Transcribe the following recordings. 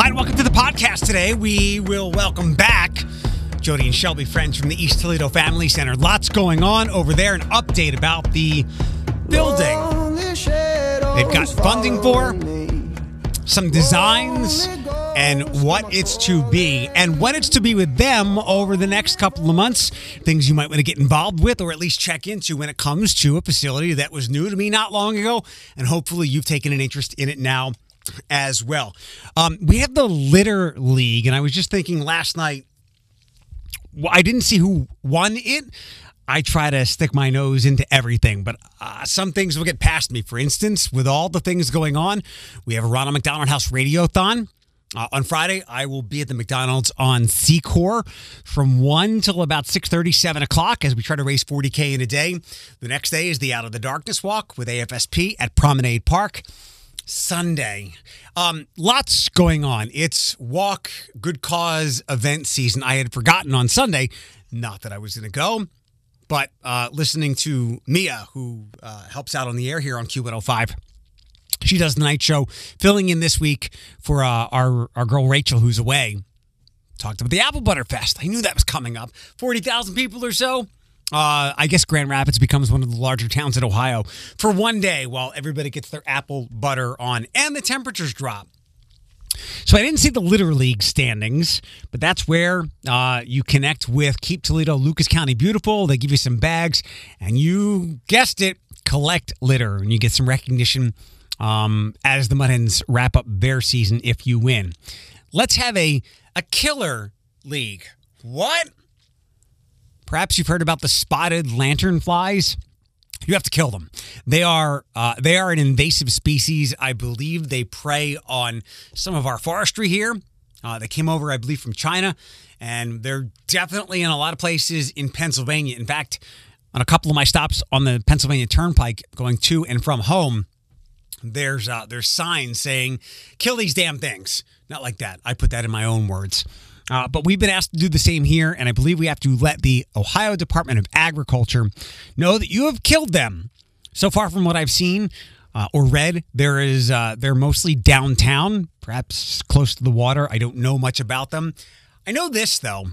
Hi, and welcome to the podcast today. We will welcome back Jodi and Shelby, friends from the East Toledo Family Center. Lots going on over there. An update about the building. They've got funding for some designs and what it's to be and what it's to be with them over the next couple of months things you might want to get involved with or at least check into when it comes to a facility that was new to me not long ago and hopefully you've taken an interest in it now as well um, we have the litter league and i was just thinking last night i didn't see who won it I try to stick my nose into everything, but uh, some things will get past me. For instance, with all the things going on, we have a Ronald McDonald House Radiothon. Uh, on Friday, I will be at the McDonald's on Secor from 1 till about 6.30, 7 o'clock as we try to raise 40K in a day. The next day is the Out of the Darkness Walk with AFSP at Promenade Park. Sunday. Um, lots going on. It's walk, good cause event season. I had forgotten on Sunday, not that I was going to go. But uh, listening to Mia, who uh, helps out on the air here on Q105, she does the night show, filling in this week for uh, our, our girl Rachel, who's away. Talked about the Apple Butter Fest. I knew that was coming up. 40,000 people or so. Uh, I guess Grand Rapids becomes one of the larger towns in Ohio for one day while everybody gets their apple butter on and the temperatures drop. So I didn't see the Litter League standings, but that's where uh, you connect with Keep Toledo, Lucas County Beautiful. They give you some bags, and you guessed it, collect litter, and you get some recognition um, as the Mud Hens wrap up their season if you win. Let's have a a killer league. What? Perhaps you've heard about the spotted lanternflies. You have to kill them. They are uh, they are an invasive species. I believe they prey on some of our forestry here. Uh, they came over, I believe, from China, and they're definitely in a lot of places in Pennsylvania. In fact, on a couple of my stops on the Pennsylvania Turnpike going to and from home, there's uh, there's signs saying "kill these damn things." Not like that. I put that in my own words. Uh, but we've been asked to do the same here, and I believe we have to let the Ohio Department of Agriculture know that you have killed them. So far, from what I've seen uh, or read, there is uh, they're mostly downtown, perhaps close to the water. I don't know much about them. I know this though.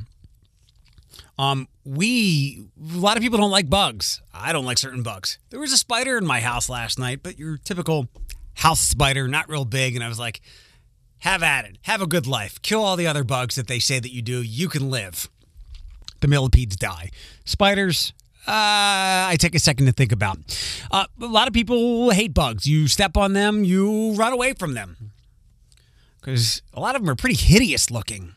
Um, we a lot of people don't like bugs. I don't like certain bugs. There was a spider in my house last night, but your typical house spider, not real big, and I was like have at it. Have a good life. Kill all the other bugs that they say that you do. You can live. The millipedes die. Spiders, uh, I take a second to think about. Uh, a lot of people hate bugs. You step on them, you run away from them. Because a lot of them are pretty hideous looking.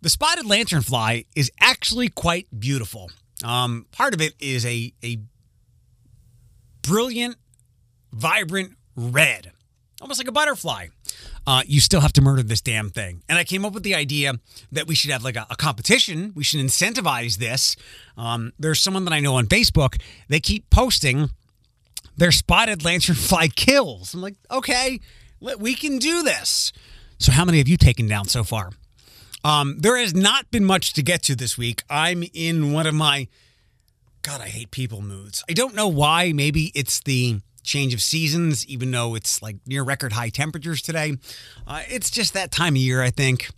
The spotted lanternfly is actually quite beautiful. Um, part of it is a, a brilliant, vibrant red, almost like a butterfly uh, you still have to murder this damn thing. And I came up with the idea that we should have like a, a competition. We should incentivize this. Um, there's someone that I know on Facebook. They keep posting their spotted lanternfly kills. I'm like, okay, we can do this. So, how many have you taken down so far? Um, there has not been much to get to this week. I'm in one of my God, I hate people moods. I don't know why. Maybe it's the change of seasons, even though it's like near record high temperatures today. Uh, it's just that time of year, I think.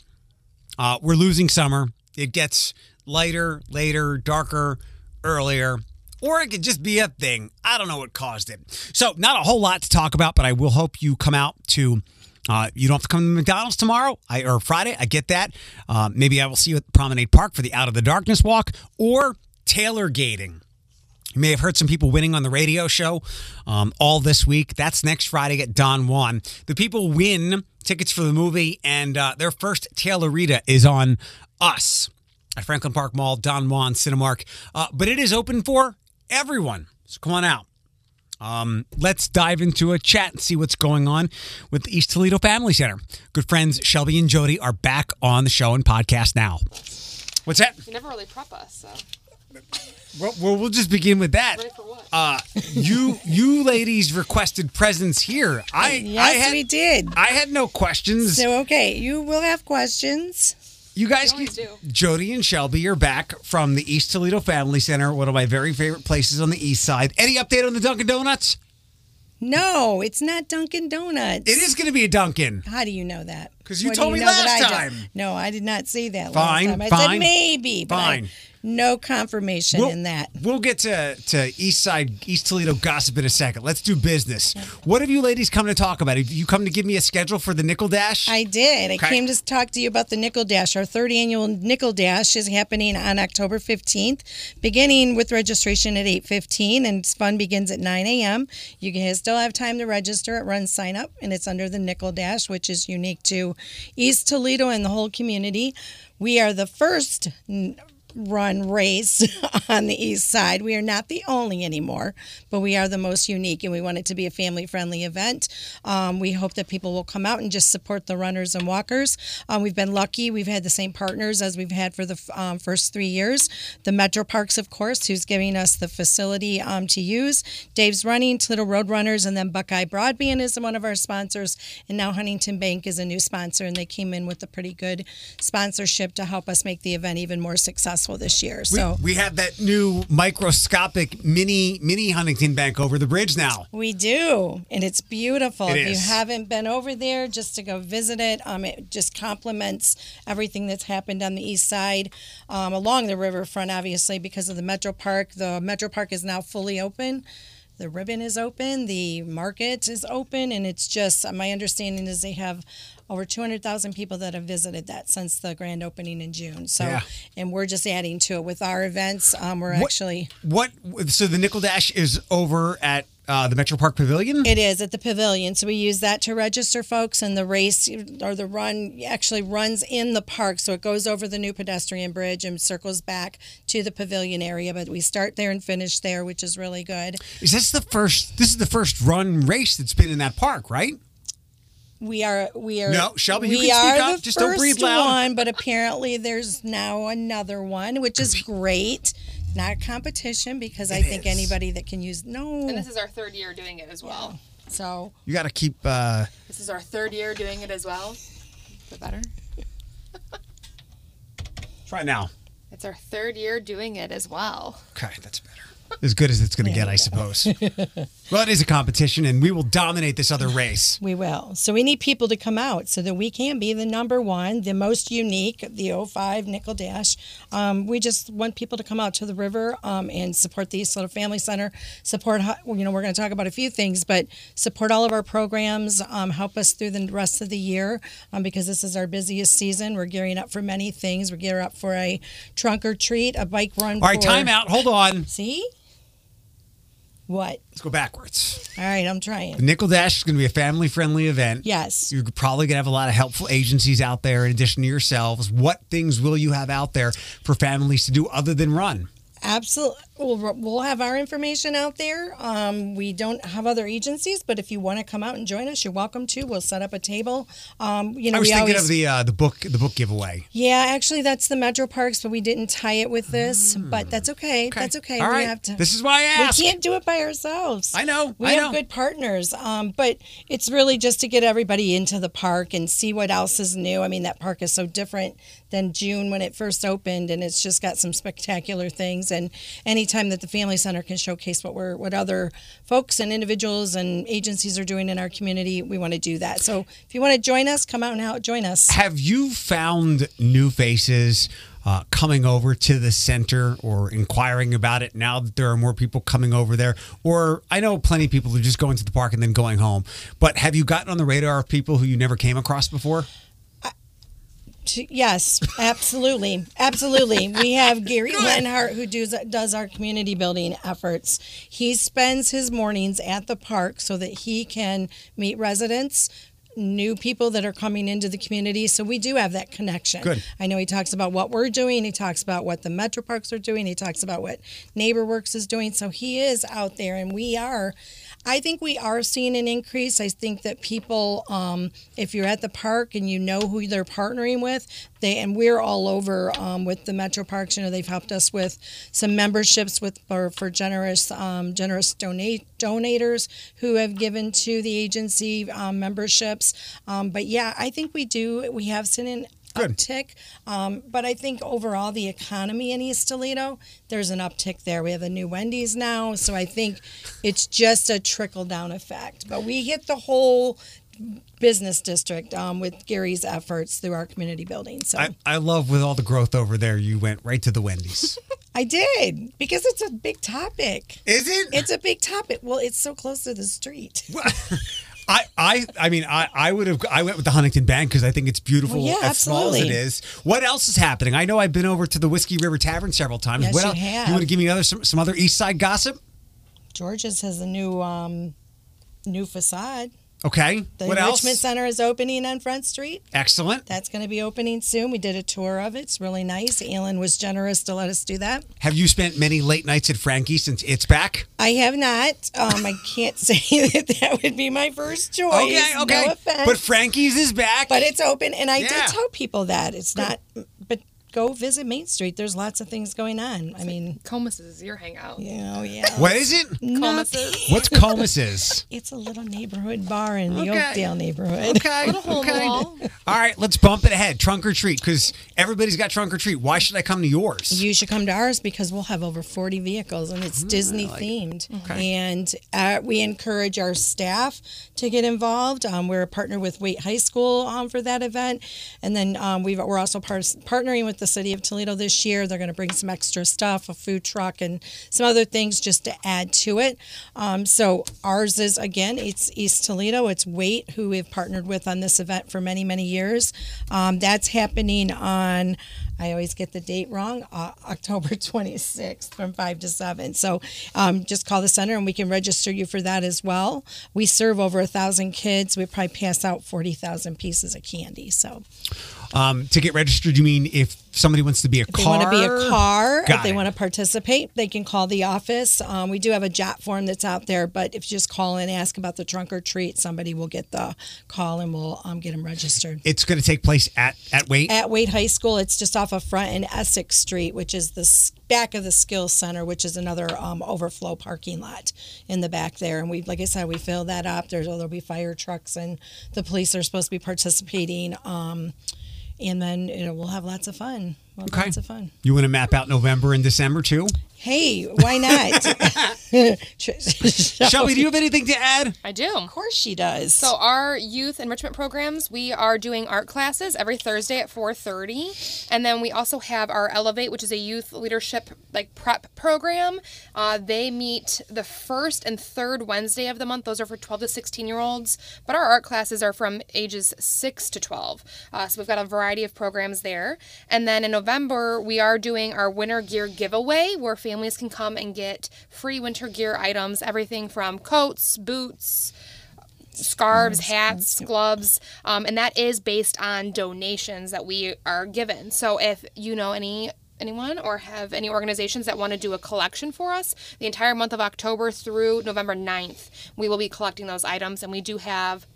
Uh, we're losing summer. It gets lighter, later, darker, earlier. Or it could just be a thing. I don't know what caused it. So, not a whole lot to talk about, but I will hope you come out to uh, you don't have to come to McDonald's tomorrow I, or Friday. I get that. Uh, maybe I will see you at Promenade Park for the Out of the Darkness walk or tailgating. You may have heard some people winning on the radio show um, all this week. That's next Friday at Don Juan. The people win tickets for the movie, and uh, their first Taylorita is on us at Franklin Park Mall, Don Juan, Cinemark. Uh, but it is open for everyone. So come on out. Um, let's dive into a chat and see what's going on with the East Toledo Family Center. Good friends Shelby and Jodi are back on the show and podcast now. What's that? You never really prep us, so. Well, well, we'll just begin with that. Ready for what? Uh, you you ladies requested presents here. I Yes, I had, we did. I had no questions. So okay, you will have questions. you guys, We always do. Jodi and Shelby are back from the East Toledo Family Center, one of my very favorite places on the east side. Any update on the Dunkin' Donuts? No, it's not Dunkin' Donuts. It is going to be a Dunkin' How do you know that? Because you What do told me know that last I time. No, I did not say that Fine, last time. I fine, said maybe, but I- fine. No confirmation in that. We'll get to, to East Side, East Toledo gossip in a second. Let's do business. What have you ladies come to talk about? Have you come to give me a schedule for the Nickel Dash? I did. I came to talk to you about the Nickel Dash. Our third annual Nickel Dash is happening on October 15th, beginning with registration at 8:15, and fun begins at 9 a.m. You can still have time to register. It runs sign up, and it's under the Nickel Dash, which is unique to East Toledo and the whole community. We are the first run race on the east side. We are not the only anymore, but we are the most unique, and we want it to be a family friendly event. Um, we hope that people will come out and just support the runners and walkers. Um, we've been lucky; we've had the same partners as we've had for the um, first three years. The Metro Parks, of course, who's giving us the facility um, to use. Dave's Running, Toledo Road Runners, and then Buckeye Broadband is one of our sponsors, and now Huntington Bank is a new sponsor, and they came in with a pretty good sponsorship to help us make the event even more successful this year. we, So. we have that new microscopic mini mini Huntington Bank over the bridge now. We do, and it's beautiful. It if is. you haven't been over there, just to go visit it, um, it just complements everything that's happened on the east side, um, along the riverfront, obviously, because of the Metro Park. The Metro Park is now fully open. The ribbon is open, the market is open, and it's just my understanding is they have over 200,000 people that have visited that since the grand opening in June. So, Yeah. and we're just adding to it with our events. Um, we're What- actually What? So the Nickel Dash is over at uh, the Metro Park Pavilion. It is at the pavilion. So we use that to register folks, and the race or the run actually runs in the park. So it goes over the new pedestrian bridge and circles back to the pavilion area. But we start there and finish there, which is really good. is this the first? This is the first run race that's been in that park, right? We are we are No, Shelby, you we can speak are up. Just don't breathe first loud. One, but apparently there's now another one, which is great. Not competition because I think is. anybody that can use no. And this is our third year doing it as well. So You got to keep. Uh, This is our third year doing it as well. Bit better. try now. It's our third year doing it as well. Okay, that's better. As good as it's going to get, I suppose. well, it is a competition, and we will dominate this other race. We will. So we need people to come out so that we can be the number one, the most unique, the 05 Nickel Dash. Um, we just want people to come out to the river um, and support the East Toledo Family Center. Support, you know, we're going to talk about a few things, but support all of our programs. Um, help us through the rest of the year um, because this is our busiest season. We're gearing up for many things. We're gearing up for a trunk or treat, a bike run. All right, for- time out. Hold on. See? What? Let's go backwards. All right, I'm trying. The. Nickel Dash is going to be a family friendly event. Yes. You're probably going to have a lot of helpful agencies out there in addition to yourselves. What things will you have out there for families to do other than run? Absolutely. We'll, we'll have our information out there. Um, we don't have other agencies, but if you want to come out and join us, you're welcome to. We'll set up a table. Um, you know, I was thinking always, of the uh, the book the book giveaway. yeah, actually, that's the Metro Parks, but we didn't tie it with this. But that's okay. That's okay. All we right. have to. This is why I asked. We can't do it by ourselves. I know, We I have know. good partners, um, but it's really just to get everybody into the park and see what else is new. I mean, that park is so different than June when it first opened, and it's just got some spectacular things. And anytime that the Family Center can showcase what we're what other folks and individuals and agencies are doing in our community, we want to do that. So if you want to join us, come out and out join us. Have you found new faces uh, coming over to the center or inquiring about it now that there are more people coming over there? Or I know plenty of people who just going to the park and then going home. But have you gotten on the radar of people who you never came across before? To- Yes, absolutely, absolutely. We have Gary Lenhart who does does our community building efforts. He spends his mornings at the park so that he can meet residents, new people that are coming into the community. So we do have that connection. Good. I know he talks about what we're doing. He talks about what the Metro Parks are doing. He talks about what NeighborWorks is doing. So he is out there, and we are. I think we are seeing an increase. I think that people, um, if you're at the park and you know who they're partnering with, they and we're all over um, with the Metro Parks. You know, they've helped us with some memberships with for, for generous um, generous donate donators who have given to the agency um, memberships. Um, but yeah, I think we do. We have seen an Good. uptick. Um, but I think overall, the economy in East Toledo, there's an uptick there. We have a new Wendy's now. So I think it's just a trickle down effect. But we hit the whole business district um, with Gary's efforts through our community building. So I, I love with all the growth over there, you went right to the Wendy's. I did because it's a big topic. Is it? It's a big topic. Well, it's so close to the street. I, I, I mean, I, I would have. I went with the Huntington Bank because I think it's beautiful Well, yeah, as small as it absolutely. is. What else is happening? I know I've been over to the Whiskey River Tavern several times. Yes, what you else? have. You want to give me other some, some other East Side gossip? George's has a new um, new facade. Okay. The what Enrichment else? Center is opening on Front Street. Excellent. That's going to be opening soon. We did a tour of it. It's really nice. Alan was generous to let us do that. Have you spent many late nights at Frankie's since it's back? I have not. Um, I can't say that that would be my first choice. Okay, okay. No offense. but Frankie's is back. But it's open, and I Yeah. did tell people that it's not. But go visit Main Street. There's lots of things going on. I mean, Comus is your hangout. you know, yeah. what is it? Comus's. What's Comus's? It's a little neighborhood bar in the Okay. Oakdale neighborhood. Okay. Little hole in the okay. All right, let's bump it ahead. Trunk or treat, because everybody's got trunk or treat. Why should I come to yours? You should come to ours because we'll have over 40 vehicles and it's Disney themed. Okay. And uh, we encourage our staff to get involved. Um, we're a partner with Waite High School um, for that event. And then um, we've, we're also part, partnering with the city of Toledo this year. They're going to bring some extra stuff, a food truck, and some other things just to add to it. Um, so ours is, again, it's East Toledo. It's Wait, who we've partnered with on this event for many, many years. Um, that's happening on I always get the date wrong, uh, October 26th from 5 to 7. So um, just call the center and we can register you for that as well. We serve over a 1,000 kids. We probably pass out 40,000 pieces of candy. So Um, to get registered, you mean if somebody wants to be a if they car? want to be a car, Got if they it. want to participate, they can call the office. Um, we do have a JOT form that's out there, but if you just call and ask about the trunk or treat, somebody will get the call and we'll um, get them registered. It's going to take place at at Waite. at Waite High School. It's just off of Front and Essex Street, which is the back of the Skills Center, which is another um, overflow parking lot in the back there. And we, like I said, we fill that up. There's there'll be fire trucks, and the police are supposed to be participating. And then you know we'll have lots of fun. We'll Okay. Lots of fun. You want to map out November and December too? Hey, why not? Shelby, do you have anything to add? I do. Of course she does. So our youth enrichment programs, we are doing art classes every Thursday at 4:30, and then we also have our Elevate, which is a youth leadership like prep program. Uh, they meet the first and third Wednesday of the month. Those are for 12 to 16 year olds, but our art classes are from ages 6 to 12. Uh, so we've got a variety of programs there. And then in November, we are doing our winter gear giveaway, where families can come and get free winter gear items, everything from coats, boots scarves, hats, gloves, um, and that is based on donations that we are given. So if you know any anyone or have any organizations that want to do a collection for us the entire month of october through november 9th we will be collecting those items and we do have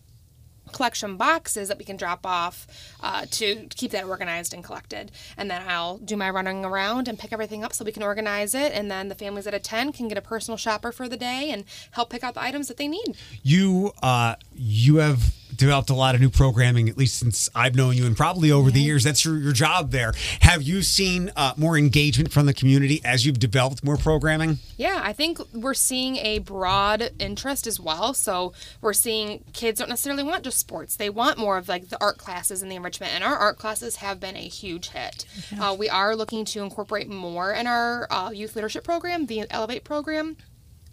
collection boxes that we can drop off uh, to keep that organized and collected. And then I'll do my running around and pick everything up so we can organize it. And then the families that attend can get a personal shopper for the day and help pick out the items that they need. You uh, you have developed a lot of new programming, at least since I've known you, and probably over the years. That's your, your job there. Have you seen uh, more engagement from the community as you've developed more programming? Yeah, I think we're seeing a broad interest as well. So we're seeing kids don't necessarily want just sports; they want more of like the art classes and the enrichment. And our art classes have been a huge hit. Uh, we are looking to incorporate more in our uh, youth leadership program, the Elevate program.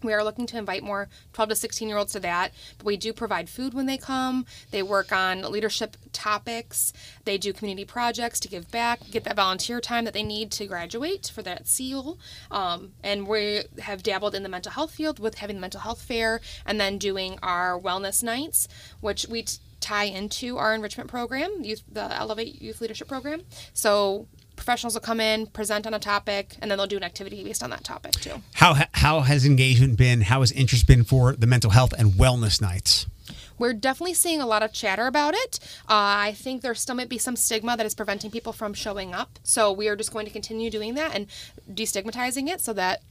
We are looking to invite more 12 to 16 year olds to that, but we do provide food when they come. They work on leadership topics. They do community projects to give back, get that volunteer time that they need to graduate for that seal. Um, and we have dabbled in the mental health field with having the mental health fair and then doing our wellness nights, which we t- tie into our enrichment program, youth, the Elevate Youth Leadership Program. So professionals will come in, present on a topic, and then they'll do an activity based on that topic too. How how has engagement been? How has interest been for the mental health and wellness nights? We're definitely seeing a lot of chatter about it. Uh, I think there still might be some stigma that is preventing people from showing up. So we are just going to continue doing that and destigmatizing it so that,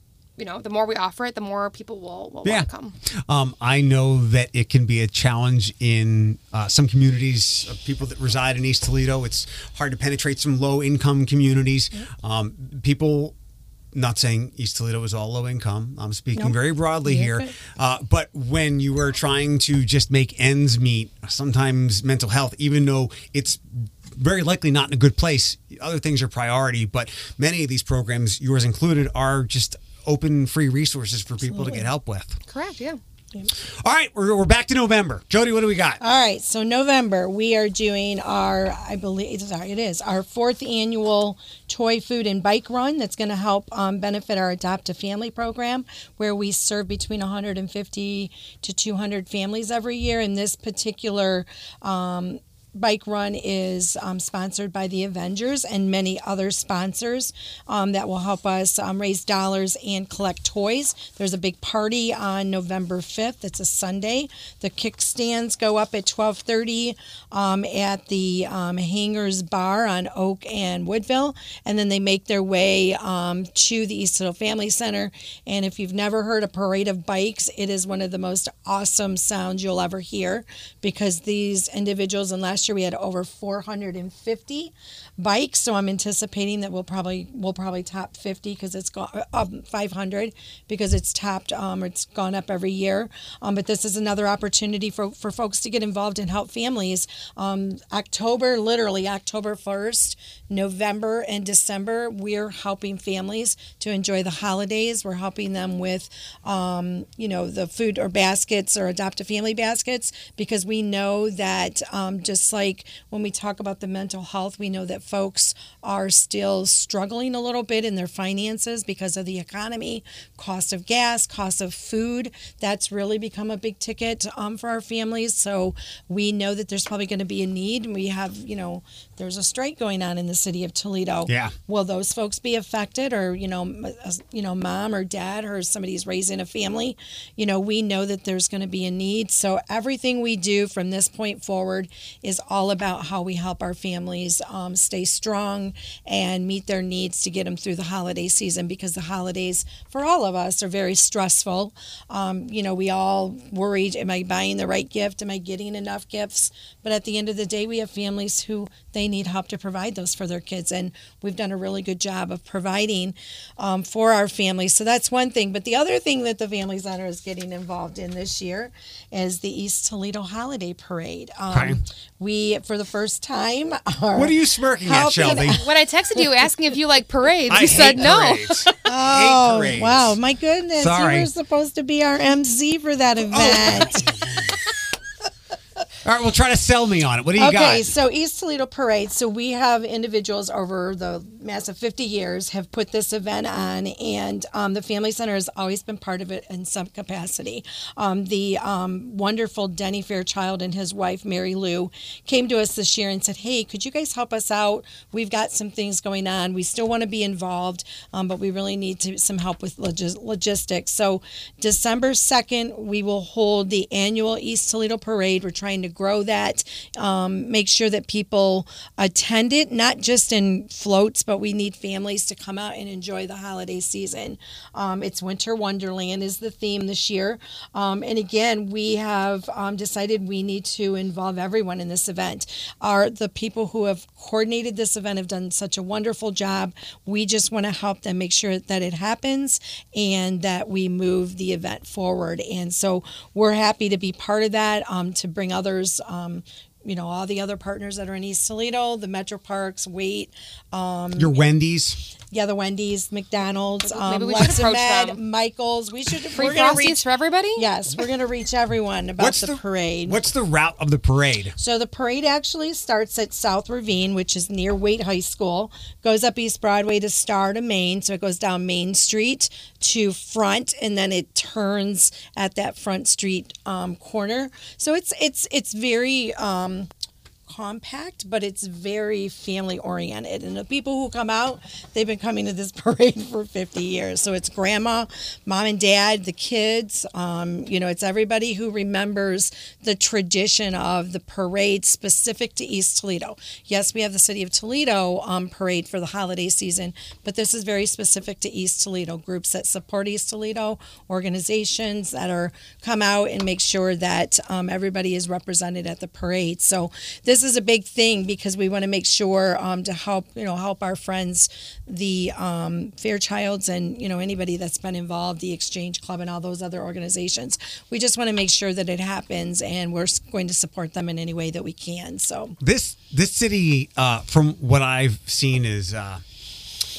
you know, the more we offer it, the more people will, will Yeah. come. Um, I know that it can be a challenge in uh, some communities of people that reside in East Toledo. It's hard to penetrate some low income communities. Um, people not saying East Toledo is all low income. I'm speaking Nope. very broadly You're here. Uh, but when you were trying to just make ends meet, sometimes mental health, even though it's very likely not in a good place, other things are priority. But many of these programs, yours included, are just open, free resources for people to get help with. Correct. Yeah. All right, we're, we're back to November. Jodi, what do we got? All right, so November we are doing our, I believe, sorry, it is our fourth annual toy, food, and bike run. That's going to help um, benefit our Adopt a Family program, where we serve between 150 to 200 families every year. And this particular um, bike run is um, sponsored by the Avengers and many other sponsors um, that will help us um, raise dollars and collect toys. There's a big party on November 5th. It's a Sunday. The kickstands go up at 12:30 um, at the um, Hangers Bar on Oak and Woodville, and then they make their way um, to the East Toledo Family Center. And if you've never heard a parade of bikes, it is one of the most awesome sounds you'll ever hear because these individuals and last year we had over 450 bikes so i'm anticipating that we'll probably we'll probably top 50 because it's gone um, 500 because it's topped um, it's gone up every year. Um, but this is another opportunity for, for folks to get involved and help families. Um, october literally october 1st november and december we're helping families to enjoy the holidays. We're helping them with um, you know the food or baskets or adopt a family baskets because we know that um, just like when we talk about the mental health we know that folks are still struggling a little bit in their finances because of the economy cost of gas cost of food. That's really become a big ticket um, for our families. So we know that there's probably going to be a need we have you know there's a strike going on in the city of toledo. Yeah. will those folks be affected or you know you know mom or dad or somebody's raising a family? You know we know that there's going to be a need. So everything we do from this point forward is all about how we help our families um, stay strong and meet their needs to get them through the holiday season because the holidays for all of us are very stressful. Um, you know we all worried am i buying the right gift? Am i getting enough gifts? But at the end of the day we have families who they need help to provide those for their kids and we've done a really good job of providing um, for our families. So that's one thing. But the other thing that the family center is getting involved in this year is the east toledo holiday parade. Um, Okay. we for the first time are What are you smirking at, helping- Shelby? When I texted you asking if you like parades, I you said no. parades. Oh, hate parades. wow. My goodness. Sorry. You were supposed to be our MC for that Oh. All right, well, try to sell me on it. What do you okay, got? Okay, so East Toledo Parade. So we have individuals over the massive 50 years have put this event on, and um, the Family Center has always been part of it in some capacity. Um, the um, wonderful Denny Fairchild and his wife, Mary Lou, came to us this year and said, Hey, could you guys help us out? We've got some things going on. We still want to be involved, um, but we really need to, some help with logis- logistics. So, December 2nd, we will hold the annual East Toledo Parade. We're trying to grow that, um, make sure that people attend it, not just in floats, but we need families to come out and enjoy the holiday season. Um, it's Winter Wonderland is the theme this year. Um, and again, we have um, decided we need to involve everyone in this event. Our the people who have coordinated this event have done such a wonderful job. We just want to help them make sure that it happens and that we move the event forward. And so we're happy to be part of that, um, to bring others. Um, you know all the other partners that are in East Toledo, the Metro Parks, Waite, um, Your Wendy's. yeah, the Wendy's, McDonald's, um, Maybe we should approach Lexamed, them. Michaels. We should. Free we're gonna reach. for everybody? Yes, we're gonna reach everyone about What's the, the parade. What's the route of the parade? So the parade actually starts at South Ravine, which is near Waite High School, goes up East Broadway to Starr to Main. So it goes down Main Street to Front, and then it turns at that Front Street um, corner. So it's it's it's very. Um, compact, but it's very family oriented. And the people who come out, they've been coming to this parade for 50 years. So it's grandma, mom and dad, the kids. Um, you know, it's everybody who remembers the tradition of the parade specific to East Toledo. Yes, we have the City of Toledo um, parade for the holiday season, but this is very specific to East Toledo. Groups that support East Toledo, organizations that are come out and make sure that um, everybody is represented at the parade. So this is is a big thing because we want to make sure um, to help you know help our friends, the um, Fairchilds and you know anybody that's been involved, the Exchange Club and all those other organizations. We just want to make sure that it happens, and we're going to support them in any way that we can. So this this city, uh, from what I've seen, is. Uh,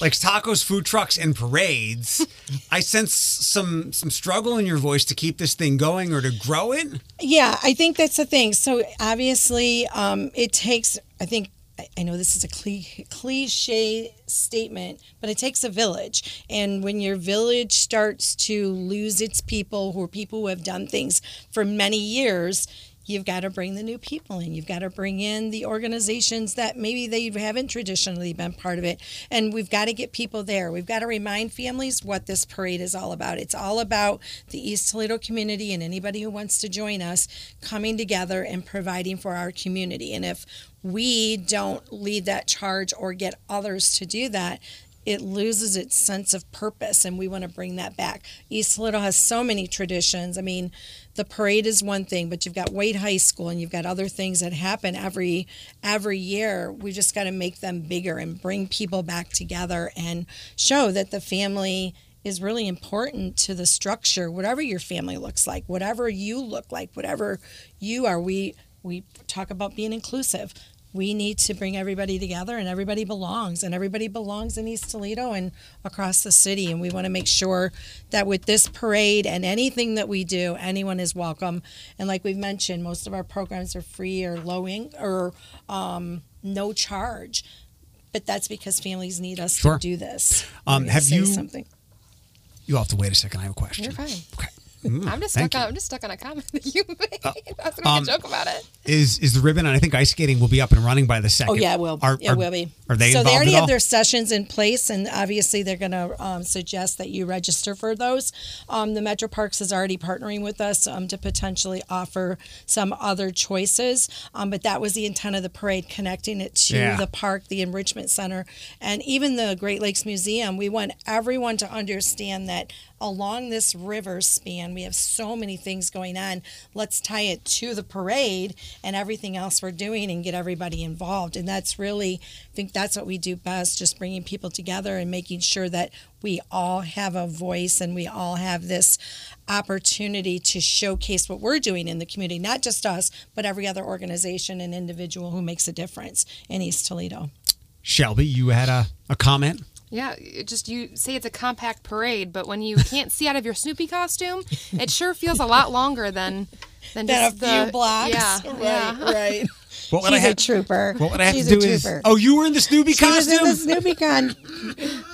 like tacos, food trucks, and parades. I sense some some struggle in your voice to keep this thing going or to grow it. Yeah, I think that's the thing. So obviously, um, it takes. I think I know this is a cliche statement, but it takes a village. And when your village starts to lose its people, who are people who have done things for many years, you've got to bring the new people in. You've got to bring in the organizations that maybe they haven't traditionally been part of it. And we've got to get people there. We've got to remind families what this parade is all about. It's all about the East Toledo community and anybody who wants to join us coming together and providing for our community. And if we don't lead that charge or get others to do that, it loses its sense of purpose and we want to bring that back. East Toledo has so many traditions. I mean, the parade is one thing, but you've got Waite High School and you've got other things that happen every every year. We just got to make them bigger and bring people back together and show that the family is really important to the structure, whatever your family looks like, whatever you look like, whatever you are. We we talk about being inclusive we need to bring everybody together and everybody belongs and everybody belongs in East Toledo and across the city and we want to make sure that with this parade and anything that we do anyone is welcome. And like we've mentioned most of our programs are free or low in, or um, no charge but that's because families need us sure. to do this. Um, have you something. You have to wait a second i have a question. You're fine. Okay Mm, I'm just stuck on. I'm just stuck on a comment that you made. Uh, I was going to um, joke about it. Is is the ribbon? And I think ice skating will be up and running by the second. Oh yeah, it will. Are, it are, will be. Are they? So they already have their sessions in place, and obviously they're going to um, suggest that you register for those. Um, the Metro Parks is already partnering with us um, to potentially offer some other choices. Um, but that was the intent of the parade, connecting it to yeah. the park, the enrichment center, and even the Great Lakes Museum. We want everyone to understand that along this river span. We have so many things going on. Let's tie it to the parade and everything else we're doing and get everybody involved. And that's really, I think that's what we do best, just bringing people together and making sure that we all have a voice and we all have this opportunity to showcase what we're doing in the community, not just us, but every other organization and individual who makes a difference in East Toledo. Shelby, you had a, a comment? Yeah, it just you say it's a compact parade, but when you can't see out of your Snoopy costume, it sure feels a lot longer than than, than just a few the, blocks. Yeah, right, yeah. right. What would She's I have, a trooper. What would I have She's to do is? Oh, you were in the Snoopy she costume. Was in the Snoopy con.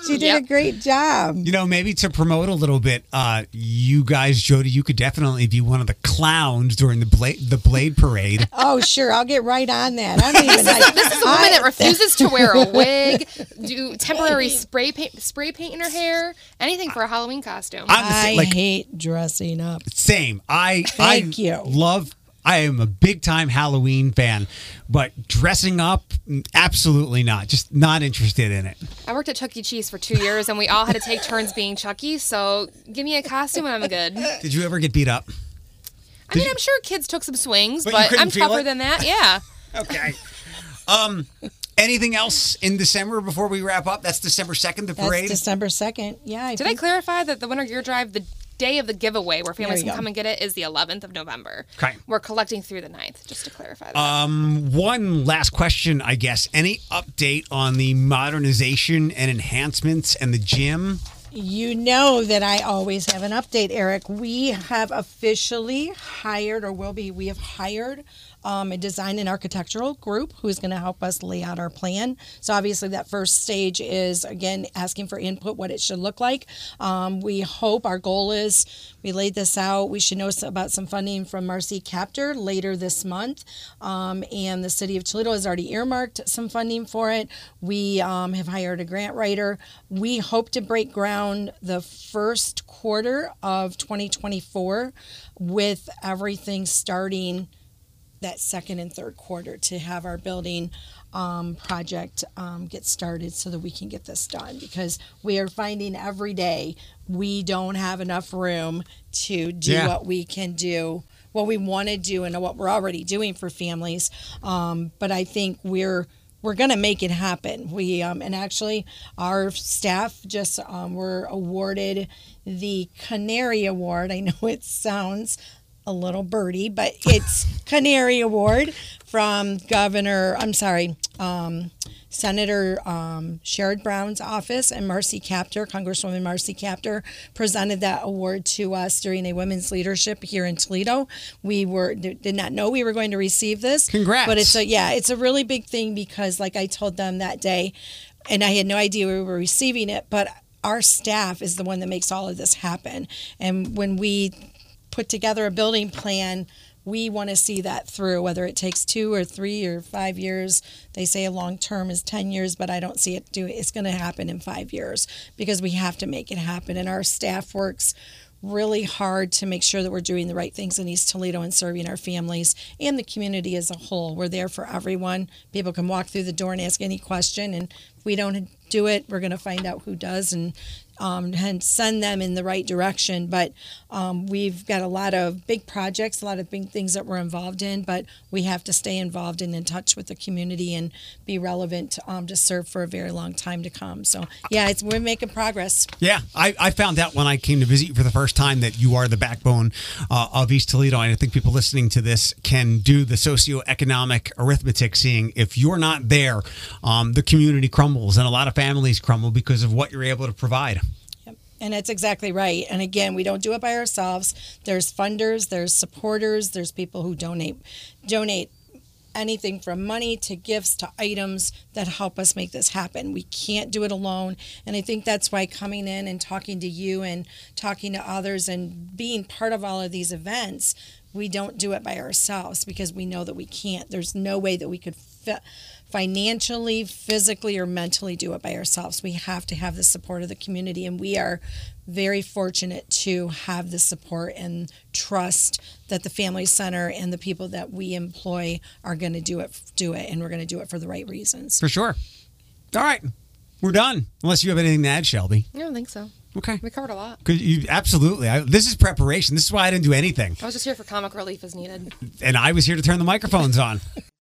She did yep. a great job. You know, maybe to promote a little bit, uh, you guys, Jodi, you could definitely be one of the clowns during the blade the Blade Parade. oh, sure, I'll get right on that. I don't even like. This is a woman I, that refuses to wear a wig, do temporary spray paint, spray paint in her hair, anything for a Halloween costume. i like, hate dressing up. Same. I Thank I you. love I am a big time Halloween fan, but dressing up, absolutely not. Just not interested in it. I worked at Chuck E. Cheese for two years, and we all had to take turns being Chucky. So give me a costume, and I'm good. Did you ever get beat up? I mean, you? I'm sure kids took some swings, but, but I'm tougher it? than that. Yeah. okay. Um, anything else in December before we wrap up? That's December second, the parade. That's December second. Yeah. I Did think... I clarify that the Winter Gear Drive, the day of the giveaway where families can go. come and get it is the 11th of November. Okay. We're collecting through the 9th, just to clarify that. Um, one last question, I guess. Any update on the modernization and enhancements and the gym? You know that I always have an update, Eric. We have officially hired, or will be, we have hired um, a design and architectural group who's going to help us lay out our plan. So obviously, that first stage is again asking for input, what it should look like. Um, we hope our goal is we laid this out. We should know about some funding from Marcy Kaptur later this month, um, and the city of Toledo has already earmarked some funding for it. We um, have hired a grant writer. We hope to break ground the first quarter of 2024 with everything starting that second and third quarter to have our building um, project um, get started so that we can get this done because we are finding every day we don't have enough room to do yeah. what we can do what we want to do and what we're already doing for families. Um, but I think we're we're going to make it happen. We um, and actually our staff just um, were awarded the Canary Award. I know it sounds a little birdie, but it's Canary Award from Governor. I'm sorry. Um, Senator um, Sherrod Brown's office and Marcy Kaptur, Congresswoman Marcy Kaptur, presented that award to us during a women's leadership here in Toledo. We were did not know we were going to receive this. Congrats! But it's a yeah, it's a really big thing because, like I told them that day, and I had no idea we were receiving it, but our staff is the one that makes all of this happen. And when we put together a building plan we want to see that through, whether it takes two or three or five years. They say a long term is 10 years, but I don't see it do it's going to happen in five years because we have to make it happen. And our staff works really hard to make sure that we're doing the right things in East Toledo and serving our families and the community as a whole. We're there for everyone. People can walk through the door and ask any question, and if we don't do it, we're going to find out who does and um, and send them in the right direction. But um, we've got a lot of big projects, a lot of big things that we're involved in, but we have to stay involved and in touch with the community and be relevant um, to serve for a very long time to come. So, yeah, we're making progress. Yeah, I, I found out when I came to visit you for the first time that you are the backbone uh, of East Toledo. And I think people listening to this can do the socioeconomic arithmetic, seeing if you're not there, um, the community crumbles and a lot of families crumble because of what you're able to provide. And that's exactly right. And again, we don't do it by ourselves. There's funders, there's supporters, there's people who donate donate anything from money to gifts to items that help us make this happen. We can't do it alone. And I think that's why coming in and talking to you and talking to others and being part of all of these events, we don't do it by ourselves because we know that we can't. There's no way that we could fit financially, physically, or mentally do it by ourselves. We have to have the support of the community, and we are very fortunate to have the support and trust that the Family Center and the people that we employ are going to do it, do it, and we're going to do it for the right reasons. For sure. All right, we're done. Unless you have anything to add, Shelby. I don't think so. Okay. We covered a lot. Could you absolutely? I, this is preparation. This is why I didn't do anything. I was just here for comic relief as needed. And I was here to turn the microphones on.